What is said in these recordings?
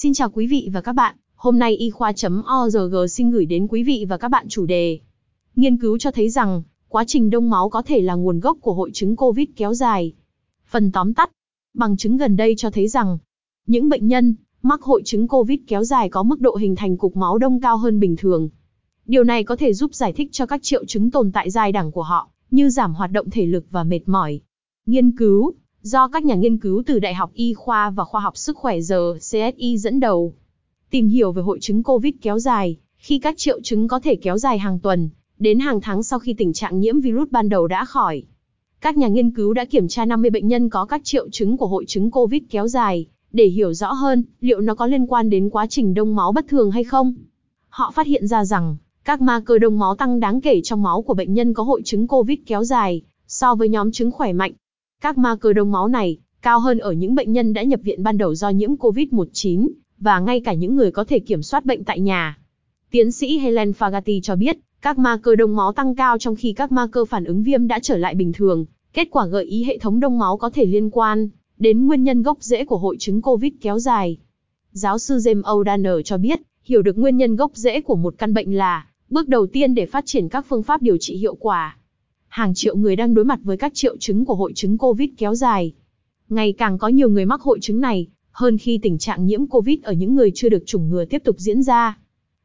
Xin chào quý vị và các bạn, hôm nay y khoa.org xin gửi đến quý vị và các bạn chủ đề. Nghiên cứu cho thấy rằng, quá trình đông máu có thể là nguồn gốc của hội chứng COVID kéo dài. Phần tóm tắt, bằng chứng gần đây cho thấy rằng, những bệnh nhân mắc hội chứng COVID kéo dài có mức độ hình thành cục máu đông cao hơn bình thường. Điều này có thể giúp giải thích cho các triệu chứng tồn tại dài đẳng của họ, như giảm hoạt động thể lực và mệt mỏi. Nghiên cứu, do các nhà nghiên cứu từ Đại học Y khoa và Khoa học Sức khỏe giờ CSI dẫn đầu, tìm hiểu về hội chứng COVID kéo dài, khi các triệu chứng có thể kéo dài hàng tuần, đến hàng tháng sau khi tình trạng nhiễm virus ban đầu đã khỏi. Các nhà nghiên cứu đã kiểm tra 50 bệnh nhân có các triệu chứng của hội chứng COVID kéo dài, để hiểu rõ hơn liệu nó có liên quan đến quá trình đông máu bất thường hay không. Họ phát hiện ra rằng, các ma cơ đông máu tăng đáng kể trong máu của bệnh nhân có hội chứng COVID kéo dài, so với nhóm chứng khỏe mạnh. Các ma cơ đông máu này cao hơn ở những bệnh nhân đã nhập viện ban đầu do nhiễm COVID-19, và ngay cả những người có thể kiểm soát bệnh tại nhà. Tiến sĩ Helen Fagati cho biết, các ma cơ đông máu tăng cao trong khi các ma cơ phản ứng viêm đã trở lại bình thường. Kết quả gợi ý hệ thống đông máu có thể liên quan đến nguyên nhân gốc rễ của hội chứng COVID kéo dài. Giáo sư James O'Donnell cho biết, hiểu được nguyên nhân gốc rễ của một căn bệnh là bước đầu tiên để phát triển các phương pháp điều trị hiệu quả. Hàng triệu người đang đối mặt với các triệu chứng của hội chứng COVID kéo dài. Ngày càng có nhiều người mắc hội chứng này, hơn khi tình trạng nhiễm COVID ở những người chưa được chủng ngừa tiếp tục diễn ra.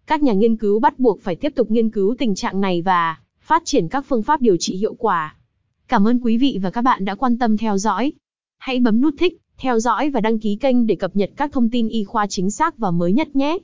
Các nhà nghiên cứu bắt buộc phải tiếp tục nghiên cứu tình trạng này và phát triển các phương pháp điều trị hiệu quả. Cảm ơn quý vị và các bạn đã quan tâm theo dõi. Hãy bấm nút thích, theo dõi và đăng ký kênh để cập nhật các thông tin y khoa chính xác và mới nhất nhé.